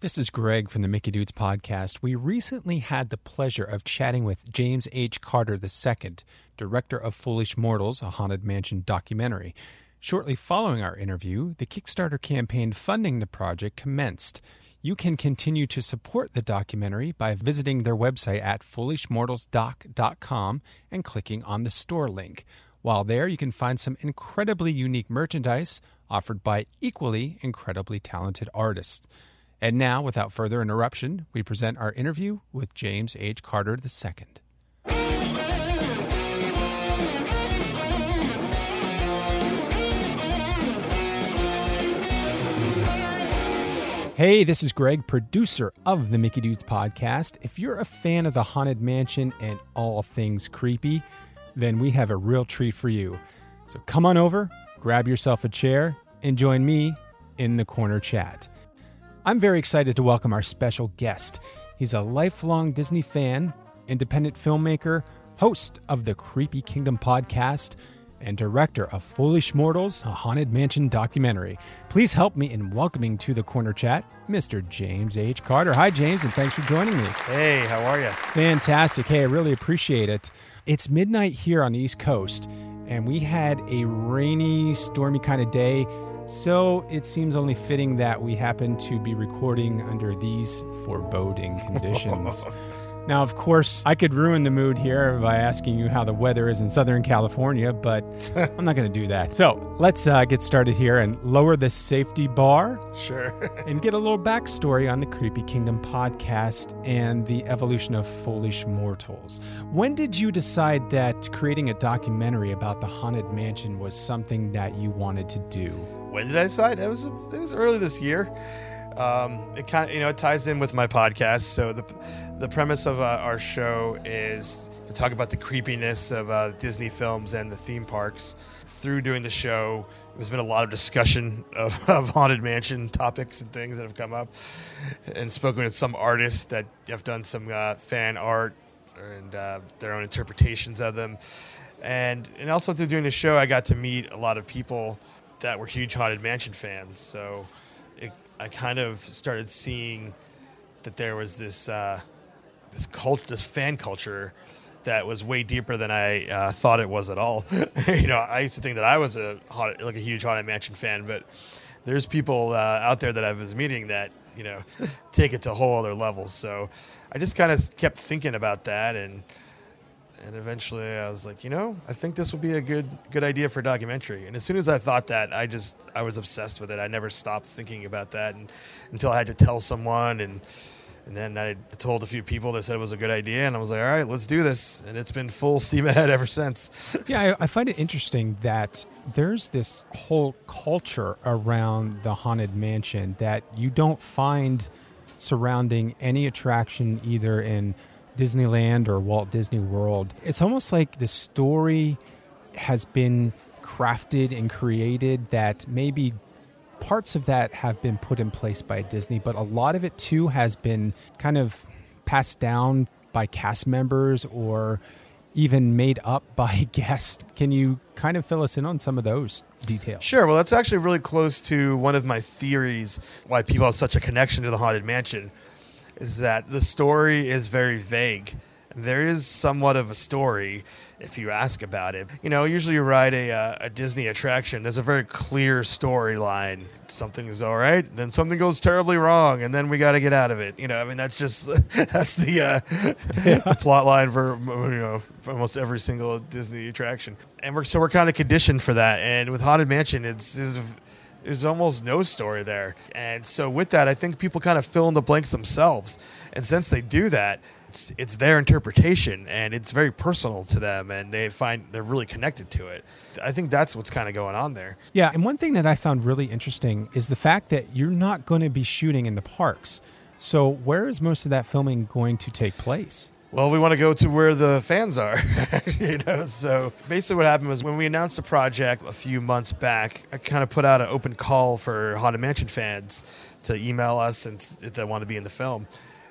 This is Greg from the Mickey Dudes podcast. We recently had the pleasure of chatting with James H. Carter II, director of Foolish Mortals, a Haunted Mansion documentary. Shortly following our interview, the Kickstarter campaign funding the project commenced. You can continue to support the documentary by visiting their website at foolishmortalsdoc.com and clicking on the store link. While there, you can find some incredibly unique merchandise offered by equally incredibly talented artists. And now, without further interruption, we present our interview with James H. Carter II. Hey, this is Greg, producer of the Mickey Dudes podcast. If you're a fan of the Haunted Mansion and all things creepy, then we have a real treat for you. So come on over, grab yourself a chair, and join me in the corner chat. I'm very excited to welcome our special guest. He's a lifelong Disney fan, independent filmmaker, host of the Creepy Kingdom podcast, and director of Foolish Mortals, a Haunted Mansion documentary. Please help me in welcoming to the corner chat Mr. James H. Carter. Hi, James, and thanks for joining me. Hey, how are you? Fantastic. Hey, I really appreciate it. It's midnight here on the East Coast, and we had a rainy, stormy kind of day. So it seems only fitting that we happen to be recording under these foreboding conditions. now, of course, I could ruin the mood here by asking you how the weather is in Southern California, but I'm not going to do that. So let's uh, get started here and lower the safety bar Sure. and get a little backstory on the Creepy Kingdom podcast and the evolution of Foolish Mortals. When did you decide that creating a documentary about the Haunted Mansion was something that you wanted to do? when did I decide? It was it was early this year. Um, it kind of you know it ties in with my podcast. So the the premise of uh, our show is to talk about the creepiness of uh, Disney films and the theme parks. Through doing the show, there's been a lot of discussion of, of haunted mansion topics and things that have come up, and spoken with some artists that have done some uh, fan art and uh, their own interpretations of them. And and also through doing the show, I got to meet a lot of people that were huge haunted mansion fans. So it, I kind of started seeing that there was this uh, this culture, this fan culture that was way deeper than I uh, thought it was at all. you know, I used to think that I was a haunted, like a huge haunted mansion fan, but there's people uh, out there that I was meeting that you know take it to whole other levels. So I just kind of kept thinking about that and and eventually I was like, you know, I think this would be a good good idea for a documentary. And as soon as I thought that, I just I was obsessed with it. I never stopped thinking about that and, until I had to tell someone and and then I told a few people that said it was a good idea and I was like, all right, let's do this. And it's been full steam ahead ever since. Yeah, I, I find it interesting that there's this whole culture around the Haunted Mansion that you don't find surrounding any attraction either in Disneyland or Walt Disney World. It's almost like the story has been crafted and created that maybe parts of that have been put in place by Disney, but a lot of it too has been kind of passed down by cast members or even made up by guests. Can you kind of fill us in on some of those details? Sure. Well, that's actually really close to one of my theories why people have such a connection to the Haunted Mansion is that the story is very vague. There is somewhat of a story if you ask about it. You know, usually you ride a, uh, a Disney attraction, there's a very clear storyline. Something is all right, then something goes terribly wrong, and then we got to get out of it. You know, I mean, that's just that's the uh, the plot line for you know for almost every single Disney attraction, and we're so we're kind of conditioned for that. And with Haunted Mansion, it's, it's there's almost no story there. And so with that, I think people kind of fill in the blanks themselves. And since they do that, it's, it's their interpretation and it's very personal to them and they find they're really connected to it. I think that's what's kind of going on there. Yeah, and one thing that I found really interesting is the fact that you're not going to be shooting in the parks. So where is most of that filming going to take place? Well, we want to go to where the fans are, you know. So basically, what happened was when we announced the project a few months back, I kind of put out an open call for Haunted Mansion fans to email us and if they want to be in the film.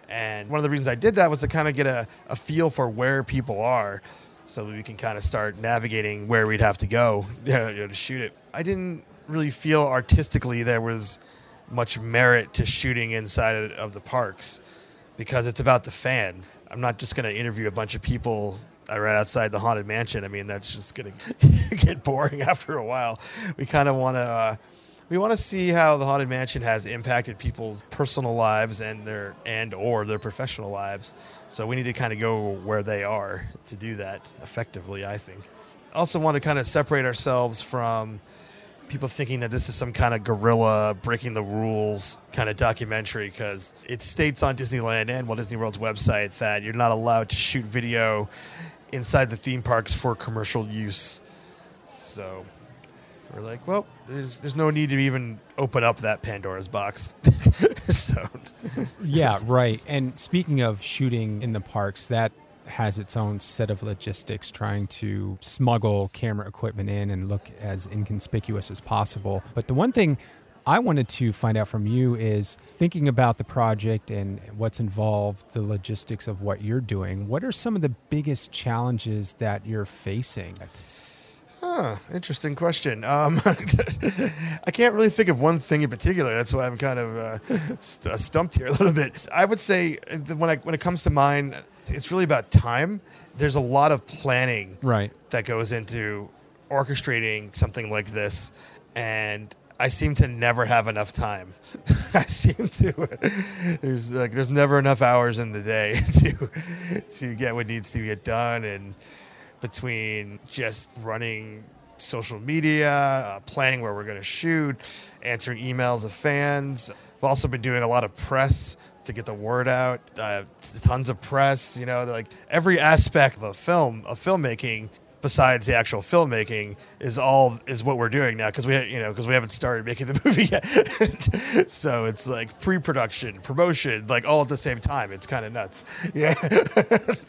And one of the reasons I did that was to kind of get a, a feel for where people are, so we can kind of start navigating where we'd have to go you know, to shoot it. I didn't really feel artistically there was much merit to shooting inside of the parks because it's about the fans. I'm not just going to interview a bunch of people right outside the haunted mansion. I mean, that's just going to get boring after a while. We kind of want to uh, we want to see how the haunted mansion has impacted people's personal lives and their and or their professional lives. So we need to kind of go where they are to do that effectively. I think. Also, want to kind of separate ourselves from people thinking that this is some kind of guerrilla breaking the rules kind of documentary because it states on Disneyland and Walt Disney World's website that you're not allowed to shoot video inside the theme parks for commercial use. So we're like, well, there's there's no need to even open up that Pandora's box. so yeah, right. And speaking of shooting in the parks, that has its own set of logistics trying to smuggle camera equipment in and look as inconspicuous as possible. But the one thing I wanted to find out from you is thinking about the project and what's involved, the logistics of what you're doing. What are some of the biggest challenges that you're facing? Huh, interesting question. Um, I can't really think of one thing in particular. That's why I'm kind of uh, st- stumped here a little bit. I would say when I, when it comes to mine, it's really about time. There's a lot of planning right. that goes into orchestrating something like this, and I seem to never have enough time. I seem to there's like there's never enough hours in the day to to get what needs to get done, and between just running social media, uh, planning where we're going to shoot, answering emails of fans. I've also been doing a lot of press to get the word out. Uh, tons of press, you know, like every aspect of a film, of filmmaking, besides the actual filmmaking, is all is what we're doing now because we, you know, because we haven't started making the movie yet. so it's like pre-production, promotion, like all at the same time. It's kind of nuts. Yeah,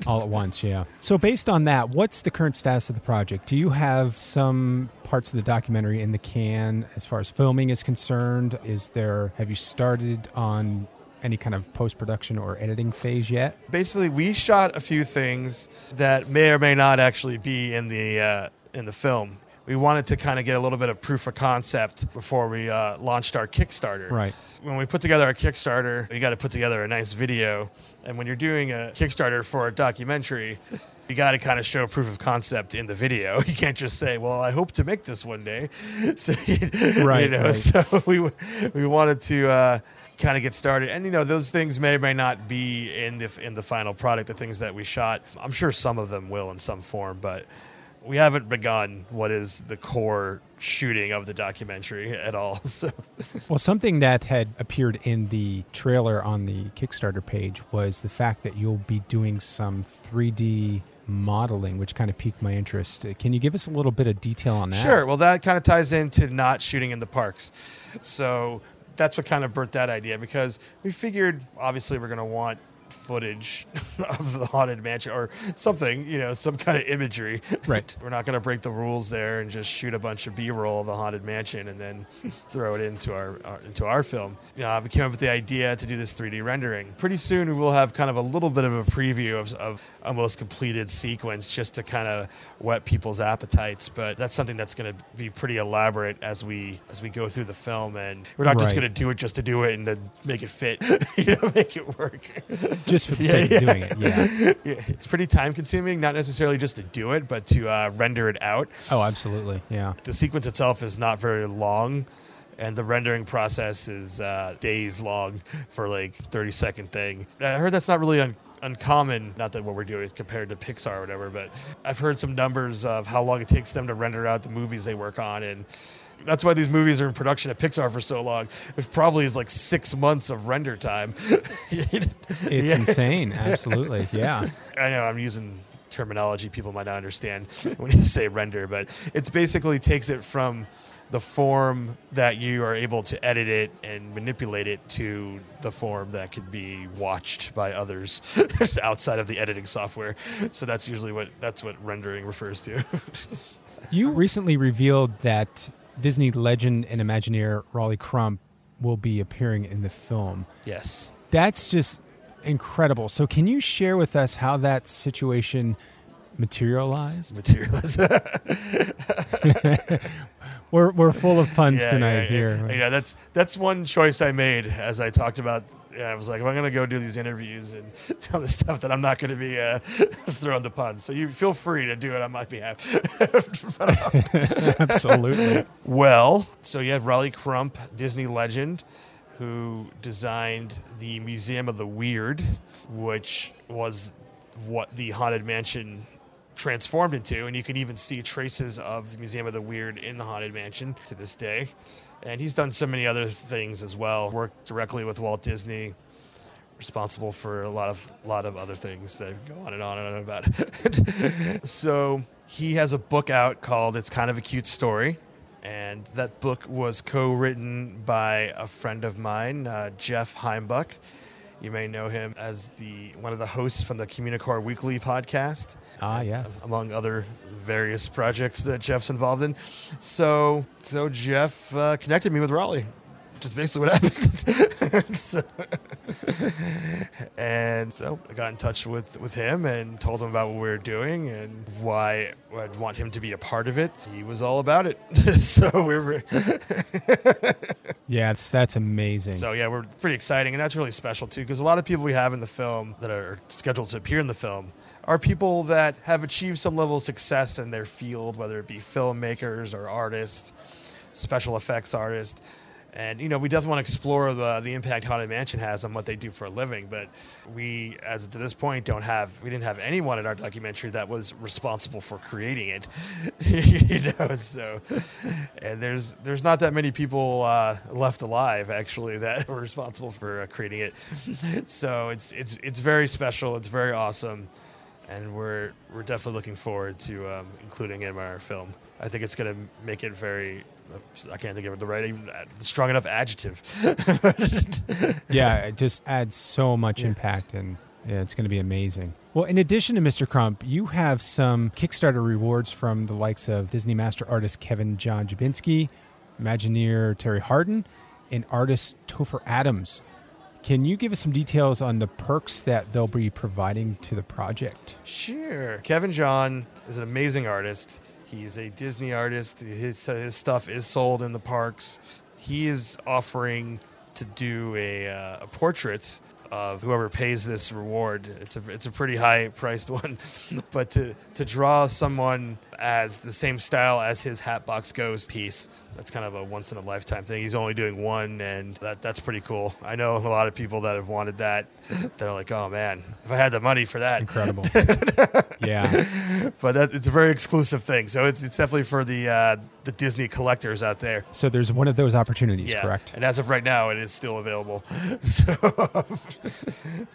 all at once. Yeah. So based on that, what's the current status of the project? Do you have some parts of the documentary in the can as far as filming is concerned? Is there? Have you started on any kind of post production or editing phase yet? Basically, we shot a few things that may or may not actually be in the uh, in the film. We wanted to kind of get a little bit of proof of concept before we uh, launched our Kickstarter. Right. When we put together our Kickstarter, we got to put together a nice video. And when you're doing a Kickstarter for a documentary, you got to kind of show proof of concept in the video. You can't just say, "Well, I hope to make this one day." So, right. You know, right. so we we wanted to uh, kind of get started. And you know, those things may or may not be in the in the final product. The things that we shot, I'm sure some of them will in some form, but we haven't begun what is the core shooting of the documentary at all. So, well, something that had appeared in the trailer on the Kickstarter page was the fact that you'll be doing some 3D modeling, which kind of piqued my interest. Can you give us a little bit of detail on that? Sure. Well, that kind of ties into not shooting in the parks. So that's what kind of burnt that idea because we figured obviously we're going to want footage of the haunted mansion or something, you know, some kind of imagery. Right. We're not going to break the rules there and just shoot a bunch of B-roll of the haunted mansion and then throw it into our, our into our film. You know, we came up with the idea to do this 3D rendering. Pretty soon we will have kind of a little bit of a preview of, of a most completed sequence just to kind of whet people's appetites. But that's something that's going to be pretty elaborate as we as we go through the film, and we're not right. just going to do it just to do it and then make it fit, you know, make it work just for the yeah, sake yeah. of doing it. Yeah. yeah, it's pretty time consuming, not necessarily just to do it, but to uh, render it out. Oh, absolutely. Yeah. The sequence itself is not very long. And the rendering process is uh, days long for like 30 second thing. I heard that's not really un- uncommon. Not that what we're doing is compared to Pixar or whatever, but I've heard some numbers of how long it takes them to render out the movies they work on, and that's why these movies are in production at Pixar for so long. It probably is like six months of render time. it's yeah. insane. Absolutely. Yeah. I know I'm using terminology people might not understand when you say render, but it basically takes it from the form that you are able to edit it and manipulate it to the form that could be watched by others outside of the editing software. So that's usually what that's what rendering refers to. you recently revealed that Disney legend and Imagineer Rolly Crump will be appearing in the film. Yes. That's just incredible. So, can you share with us how that situation materialized? Materialized. we're we're full of puns Yeah, tonight yeah, yeah. here. Yeah, that's that's one choice I made as I talked about. Yeah, I was like, if I'm gonna go do these interviews and tell the stuff that I'm not gonna be uh, throwing the puns. So you feel free to do it on my behalf. Absolutely. Well, so you have Rolly Crump, Disney legend, who designed the Museum of the Weird, which was what the Haunted Mansion transformed into. And you can even see traces of the Museum of the Weird in the Haunted Mansion to this day. And he's done so many other things as well, worked directly with Walt Disney. Responsible for a lot of lot of other things that go on and on and on about. so he has a book out called "It's Kind of a Cute Story," and that book was co-written by a friend of mine, uh, Jeff Heimbuch. You may know him as the one of the hosts from the Communicore Weekly podcast, ah, yes. among other various projects that Jeff's involved in. So, so Jeff uh, connected me with Rolly, which is basically what happened. so, and so I got in touch with, with him and told him about what we were doing and why I'd want him to be a part of it. He was all about it. so we were Yeah, it's, that's amazing. So yeah, we're pretty exciting, and that's really special too, because a lot of people we have in the film that are scheduled to appear in the film are people that have achieved some level of success in their field, whether it be filmmakers or artists, special effects artists. And you know, we definitely want to explore the the impact Haunted Mansion has on what they do for a living. But we, as to this point, don't have we didn't have anyone in our documentary that was responsible for creating it. you know, so and there's there's not that many people uh, left alive actually that were responsible for uh, creating it. so it's it's it's very special. It's very awesome. And we're we're definitely looking forward to um, including it in our film. I think it's going to make it very I can't think of the right, even uh, strong enough adjective. yeah, it just adds so much impact and yeah, it's going to be amazing. Well, in addition to Mr. Crump, you have some Kickstarter rewards from the likes of Disney master artist Kevin John Jabinski, Imagineer Terri Hardin, and artist Topher Adams. Can you give us some details on the perks that they'll be providing to the project? Sure. Kevin John is an amazing artist. He's a Disney artist. His, his stuff is sold in the parks. He is offering to do a, uh, a portrait of whoever pays this reward. It's a it's a pretty high priced one, but to to draw someone as the same style as his Hatbox Ghost piece, that's kind of a once in a lifetime thing. He's only doing one, and that that's pretty cool. I know a lot of people that have wanted that. They're like, oh man, if I had the money for that, Incredible. yeah. but that, it's a very exclusive thing. So it's, it's definitely for the uh, the Disney collectors out there. So there's one of those opportunities, Yeah, correct? and as of right now, it is still available. So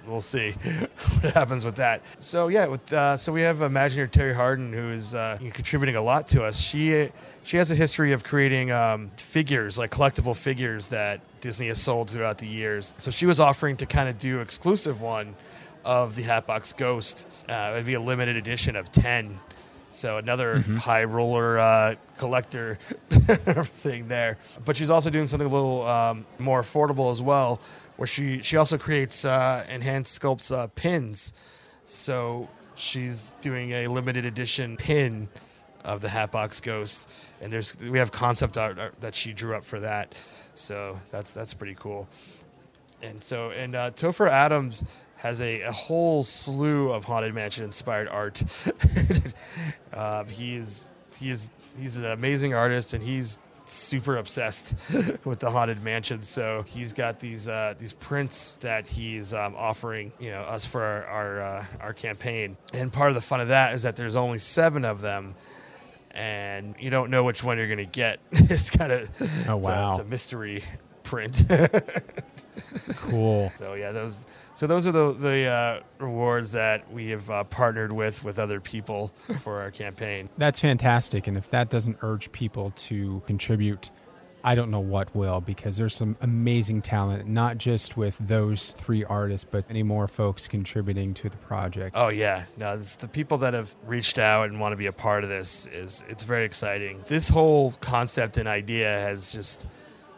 we'll see what happens with that. So yeah, with uh, so we have Imagineer Terri Hardin, who is uh, contributing a lot to us. She she has a history of creating um, figures, like collectible figures that Disney has sold throughout the years. So she was offering to kind of do exclusive one of the Hatbox Ghost. Uh, it'd be a limited edition of ten. So another high roller uh, collector thing there. But she's also doing something a little um, more affordable as well, where she she also creates uh, and hand sculpts uh, pins. So she's doing a limited edition pin of the Hatbox Ghost, and there's we have concept art that she drew up for that. So that's that's pretty cool. And so, and uh, Topher Adams has a, a whole slew of Haunted Mansion inspired art. uh, he is he is he's an amazing artist, and he's super obsessed with the haunted mansion. So he's got these uh, these prints that he's um, offering, you know, us for our our, uh, our campaign. And part of the fun of that is that there's only seven of them. And you don't know which one you're going to get. it's kind of Oh, it's a- wow. it's a mystery print. Cool. So yeah, those so those are the the uh, rewards that we have uh, partnered with with other people for our campaign. That's fantastic. And if that doesn't urge people to contribute, I don't know what will, because there's some amazing talent, not just with those three artists, but many more folks contributing to the project. Oh yeah, no, it's the people that have reached out and want to be a part of this is it's very exciting. This whole concept and idea has just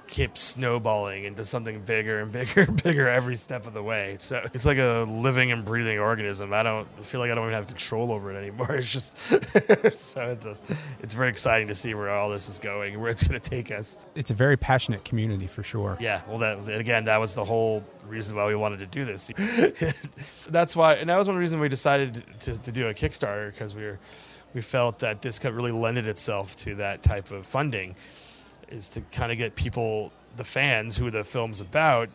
keeps snowballing into something bigger and bigger and bigger every step of the way. So it's like a living and breathing organism. I don't feel like I don't even have control over it anymore. It's just so it's, a, it's very exciting to see where all this is going, where it's going to take us. It's a very passionate community for sure. Yeah. Well, that again, that was the whole reason why we wanted to do this. That's why, and that was one reason we decided to, to do a Kickstarter because we were we felt that this could really lended itself to that type of funding is to kind of get people, the fans who the film's about,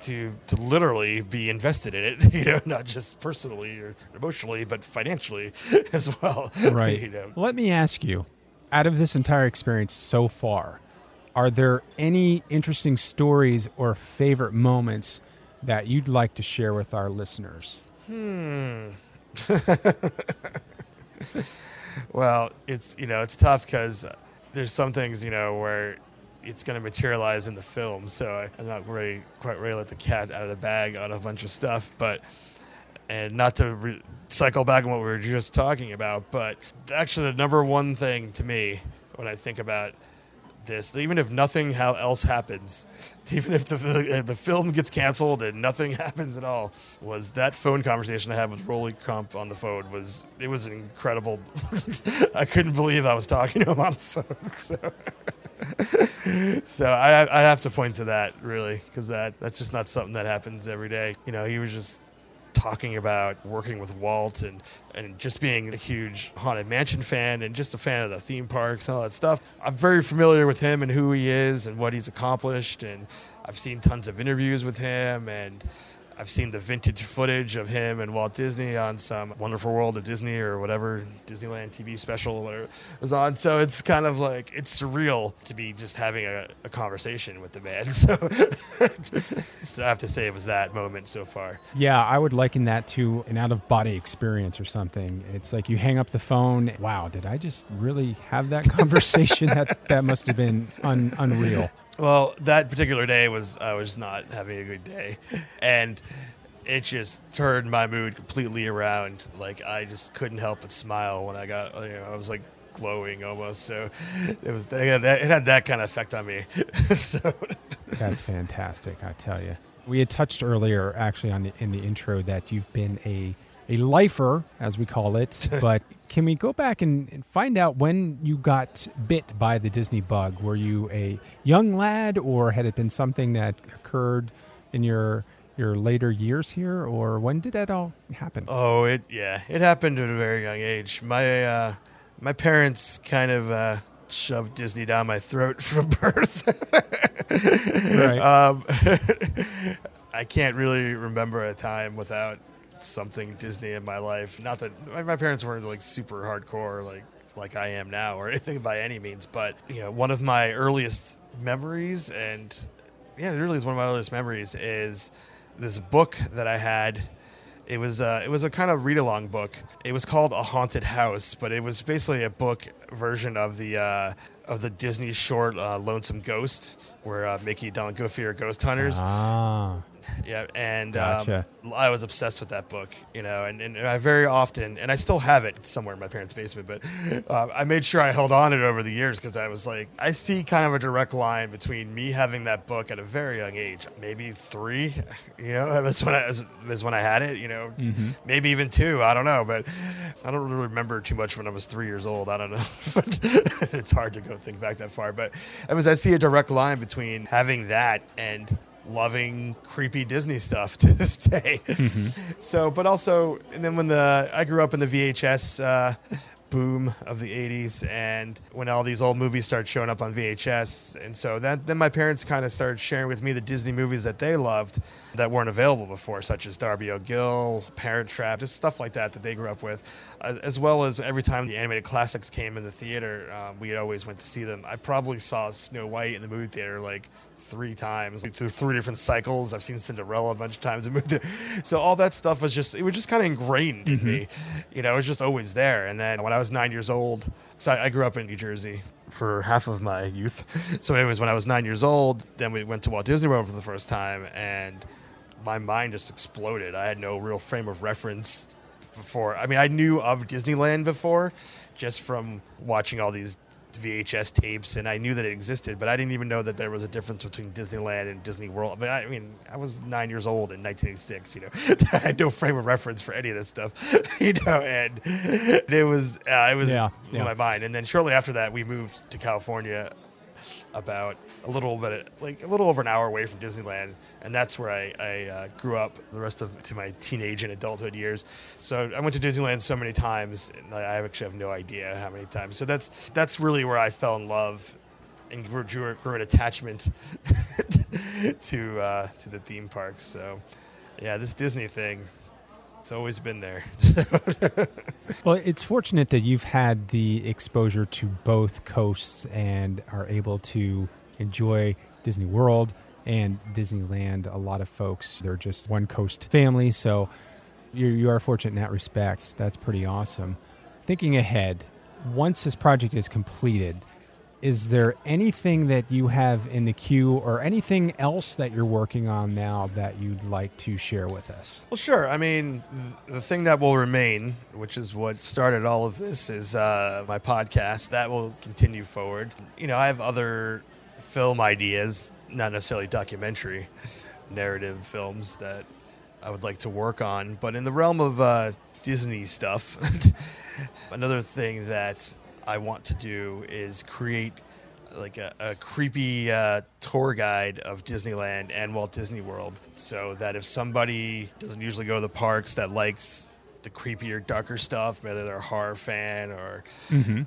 to to literally be invested in it, you know, not just personally or emotionally, but financially as well. Right. you know. Let me ask you, out of this entire experience so far, are there any interesting stories or favorite moments that you'd like to share with our listeners? Hmm. well, it's you know it's tough because there's some things you know where it's going to materialize in the film. So I'm not ready, quite ready to let the cat out of the bag on a bunch of stuff, but and not to re- cycle back on what we were just talking about, but actually the number one thing to me when I think about this, even if nothing else happens, even if the uh, the film gets canceled and nothing happens at all, was that phone conversation I had with Rolly Crump on the phone was it was incredible. I couldn't believe I was talking to him on the phone. So, so I I have to point to that really because that that's just not something that happens every day. You know, he was just talking about working with Walt and, and just being a huge Haunted Mansion fan and just a fan of the theme parks and all that stuff. I'm very familiar with him and who he is and what he's accomplished. And I've seen tons of interviews with him and I've seen the vintage footage of him and Walt Disney on some Wonderful World of Disney or whatever Disneyland TV special, whatever was on. So it's kind of like it's surreal to be just having a, a conversation with the man. So, so I have to say it was that moment so far. Yeah, I would liken that to an out of body experience or something. It's like you hang up the phone. Wow, did I just really have that conversation? that that must have been un, unreal. Well, that particular day was I was not having a good day, and it just turned my mood completely around. Like I just couldn't help but smile when I got. You know, I was like glowing almost. So it was it had that kind of effect on me. so. That's fantastic, I tell you. We had touched earlier, actually, on the, in the intro, that you've been a a lifer, as we call it. but can we go back and, and, find out when you got bit by the Disney bug? Were you a young lad, or had it been something that occurred in your your later years here, or when did that all happen? Oh, it yeah, it happened at a very young age. My uh, my parents kind of uh, shoved Disney down my throat from birth. right. Um, I can't really remember a time without something Disney in my life. Not that my parents weren't like super hardcore like like I am now or anything by any means, but you know, one of my earliest memories and yeah, it really is one of my earliest memories is this book that I had. It was uh, it was a kind of read along book. It was called A Haunted House, but it was basically a book version of the uh, of the Disney short uh, Lonesome Ghost, where uh, Mickey, Donald Goofy are ghost hunters. Ah. Yeah, and um, I was obsessed with that book, you know, and, and I very often, and I still have it somewhere in my parents' basement, but uh, I made sure I held on to it over the years because I was like, I see kind of a direct line between me having that book at a very young age, maybe three, you know, that's when I was, when I had it, you know, mm-hmm. maybe even two, I don't know, but I don't really remember too much when I was three years old. I don't know, it's hard to go think back that far, but it was I see a direct line between having that and loving creepy Disney stuff to this day. Mm-hmm. So, but also, and then when the I grew up in the VHS uh, boom of the 80s and when all these old movies started showing up on VHS and so that then my parents kind of started sharing with me the Disney movies that they loved that weren't available before such as Darby O'Gill, Parent Trap, just stuff like that that they grew up with uh, as well as every time the animated classics came in the theater um, we always went to see them. I probably saw Snow White in the movie theater like three times through three different cycles. I've seen Cinderella a bunch of times. So all that stuff was just it was just kind of ingrained mm-hmm. in me. You know, it was just always there. And then when I was nine years old, so I, I grew up in New Jersey for half of my youth. So, anyways, when I was nine years old, then we went to Walt Disney World for the first time, and my mind just exploded. I had no real frame of reference before. I mean, I knew of Disneyland before, just from watching all these VHS tapes, and I knew that it existed, but I didn't even know that there was a difference between Disneyland and Disney World. I mean, I, mean, I was nine years old in 1986. You know, I had no frame of reference for any of this stuff. You know, and it was uh, it was Yeah, in yeah. my mind. And then shortly after that, we moved to California, about a little bit like a little over an hour away from Disneyland, and that's where I, I uh, grew up the rest of to my teenage and adulthood years. So I went to Disneyland so many times, and I actually have no idea how many times. So that's that's really where I fell in love and grew, grew, grew an attachment to uh, to the theme parks. So yeah, this Disney thing. It's always been there. Well, it's fortunate that you've had the exposure to both coasts and are able to enjoy Disney World and Disneyland. A lot of folks, they're just one coast family, so you, you are fortunate in that respect. That's pretty awesome. Thinking ahead, once this project is completed, is there anything that you have in the queue or anything else that you're working on now that you'd like to share with us? Well, sure. I mean, th- the thing that will remain, which is what started all of this, is uh, my podcast. That will continue forward. You know, I have other film ideas, not necessarily documentary narrative films that I would like to work on. But in the realm of uh, Disney stuff, another thing that I want to do is create like a, a creepy uh, tour guide of Disneyland and Walt Disney World, so that if somebody doesn't usually go to the parks that likes the creepier, darker stuff, whether they're a horror fan or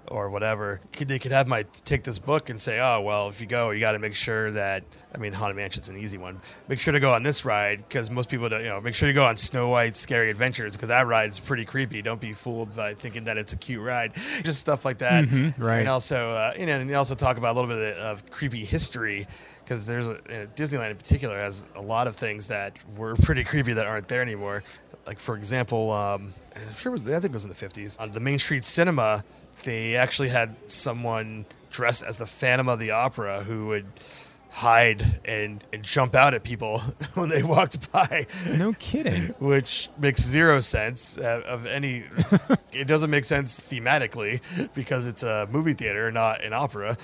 or whatever, they could have my take this book and say, oh well, if you go, you got to make sure that I mean, Haunted Mansion's an easy one. Make sure to go on this ride because most people don't. You know, make sure you go on Snow White's Scary Adventures because that ride's pretty creepy. Don't be fooled by thinking that it's a cute ride. Just stuff like that. Mhm, right. And also, uh, you know, and you also talk about a little bit of, of creepy history because there's a, Disneyland in particular has a lot of things that were pretty creepy that aren't there anymore. Like for example, um, I'm sure it was, I think it was in the 50s on the Main Street Cinema. They actually had someone dressed as the Phantom of the Opera who would hide and, and jump out at people when they walked by No kidding. which makes zero sense uh, of any. it doesn't make sense thematically because it's a movie theater, not an opera,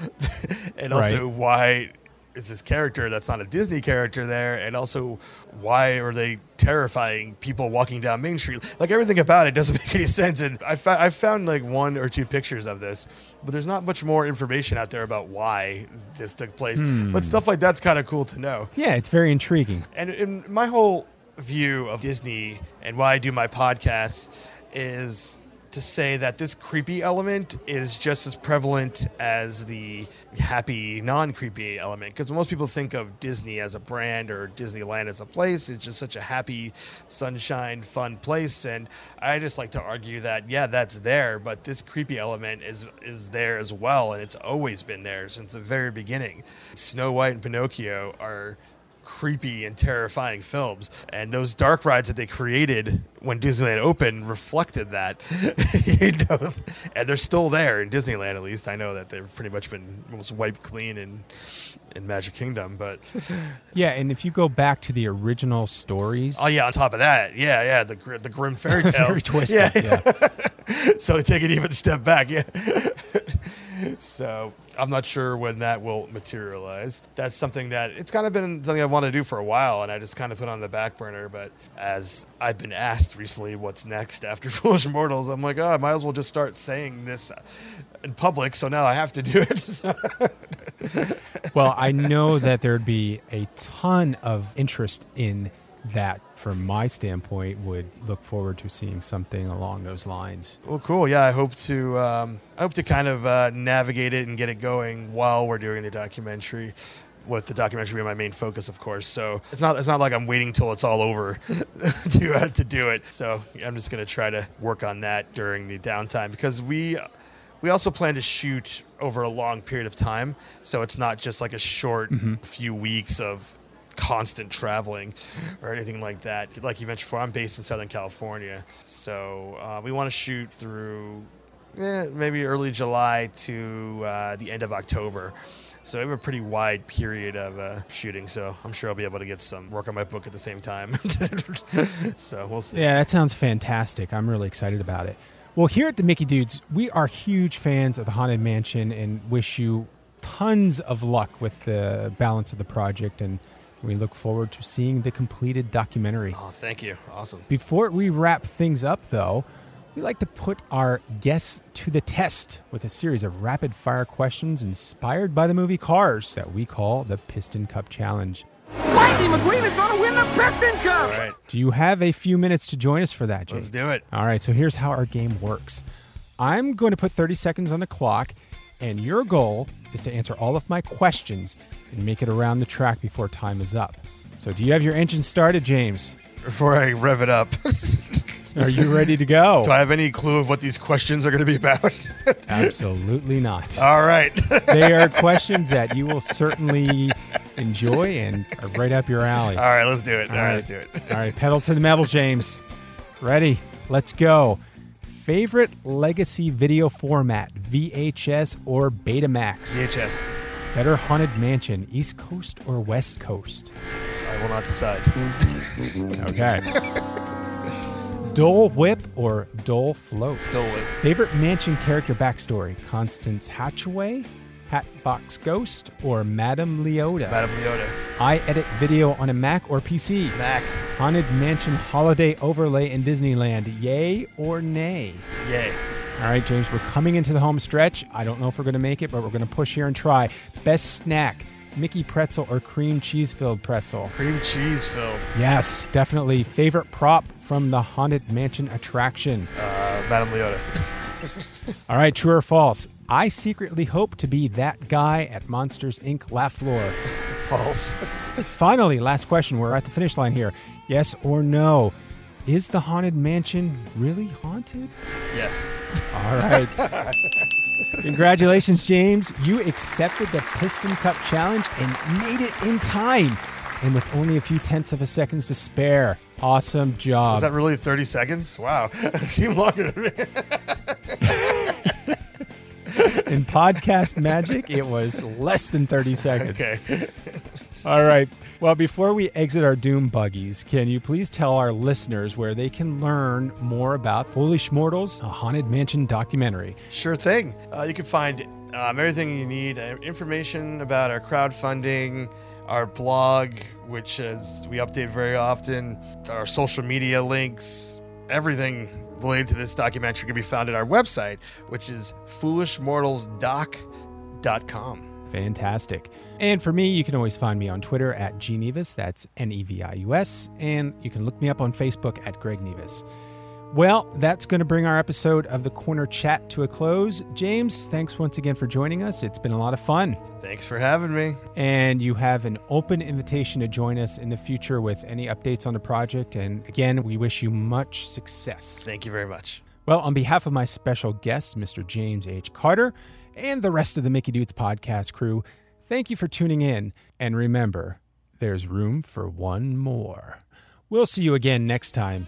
and also Right. why is this character that's not a Disney character there, and also why are they terrifying people walking down Main Street? Like everything about it doesn't make any sense. And I, fa- I found like one or two pictures of this, but there's not much more information out there about why this took place. Hmm. But stuff like that's kind of cool to know. Yeah, it's very intriguing. And in my whole view of Disney and why I do my podcast is to say that this creepy element is just as prevalent as the happy, non creepy element. Because most people think of Disney as a brand or Disneyland as a place, it's just such a happy, sunshine, fun place. And I just like to argue that, yeah, that's there, but this creepy element is, is there as well. And it's always been there since the very beginning. Snow White and Pinocchio are creepy and terrifying films. And those dark rides that they created when Disneyland opened reflected that. you know, and they're still there in Disneyland at least. I know that they've pretty much been almost wiped clean in in Magic Kingdom, but Yeah, and if you go back to the original stories, oh yeah, on top of that, yeah, yeah, the gr- the Grimm fairy tales. very twisted. Yeah, yeah. so take it even step back. Yeah. so I'm not sure when that will materialize. That's something that it's kind of been something I want to do for a while, and I just kind of put on the back burner. But as I've been asked recently, what's next after Foolish Mortals, I'm like, oh, I might as well just start saying this in public. So now I have to do it. Well, I know that there'd be a ton of interest in that. From my standpoint, would look forward to seeing something along those lines. Well, cool. Yeah, I hope to. Um, I hope to kind of uh, navigate it and get it going while we're doing the documentary. With the documentary being my main focus, of course. So it's not. It's not like I'm waiting till it's all over to uh, to do it. So I'm just gonna try to work on that during the downtime because we. We also plan to shoot over a long period of time, so it's not just like a short few weeks of constant traveling or anything like that. Like you mentioned before, I'm based in Southern California, so uh, we want to shoot through eh, maybe early July to uh, the end of October. So we have a pretty wide period of uh, shooting. So I'm sure I'll be able to get some work on my book at the same time. so we'll see. Yeah, that sounds fantastic. I'm really excited about it. Well, here at the Mickey Dudes, we are huge fans of the Haunted Mansion and wish you tons of luck with the balance of the project. And we look forward to seeing the completed documentary. Oh, thank you. Awesome. Before we wrap things up, though, we like to put our guests to the test with a series of rapid fire questions inspired by the movie Cars that we call the Piston Cup Challenge. Lightning McQueen is going to win the Piston Cup! All right. Do you have a few minutes to join us for that, James? Let's do it. All right, so here's how our game works I'm going to put 30 seconds on the clock, and your goal is to answer all of my questions and make it around the track before time is up. So, do you have your engine started, James? Before I rev it up, Are you ready to go? do I have any clue of what these questions are going to be about? Absolutely not. All right. They are questions that you will certainly enjoy and are right up your alley. All right, let's do it. All All right, let's do it. All right, pedal to the metal, James. Ready? Let's go. Favorite legacy video format, VHS or Betamax? VHS. Better haunted mansion, East Coast or West Coast? I will not decide. Okay. Dole Whip or Dole Float? Dole Whip. Favorite mansion character backstory, Constance Hatchaway, Hatbox Ghost, or Madame Leota? Madame Leota. I edit video on a Mac or PC. Mac. Haunted Mansion holiday overlay in Disneyland, yay or nay? Yay. All right, James, we're coming into the home stretch. I don't know if we're going to make it, but we're going to push here and try. Best snack, Mickey pretzel or cream cheese filled pretzel? Cream cheese filled. Yes, definitely. Favorite prop from the Haunted Mansion attraction? Uh, Madame Leota. All right, true or false? I secretly hope to be that guy at Monsters Inc. Laugh Floor. False. Finally, last question. We're at the finish line here. Yes or no? Is the Haunted Mansion really haunted? yes. All right. Congratulations, James. You accepted the Piston Cup Challenge and made it in time. And with only a few tenths of a seconds to spare. Awesome job. Was that really 30 seconds? Wow. It seemed longer to me. In podcast magic, it was less than 30 seconds. Okay. All right. Well, before we exit our Doom buggies, can you please tell our listeners where they can learn more about Foolish Mortals, a Haunted Mansion documentary? Sure thing. Uh, you can find um, everything you need uh, information about our crowdfunding, our blog, which is we update very often, our social media links, everything related to this documentary can be found at our website, which is foolishmortalsdoc.com. Fantastic. And for me, you can always find me on Twitter at gnevius. That's N E V I U S. And you can look me up on Facebook at Greg Nevius. Well, that's going to bring our episode of the Corner Chat to a close. James, thanks once again for joining us. It's been a lot of fun. Thanks for having me. And you have an open invitation to join us in the future with any updates on the project. And again, we wish you much success. Thank you very much. Well, on behalf of my special guest, Mr. James H. Carter, and the rest of the Mickey Dudes podcast crew, thank you for tuning in. And remember, there's room for one more. We'll see you again next time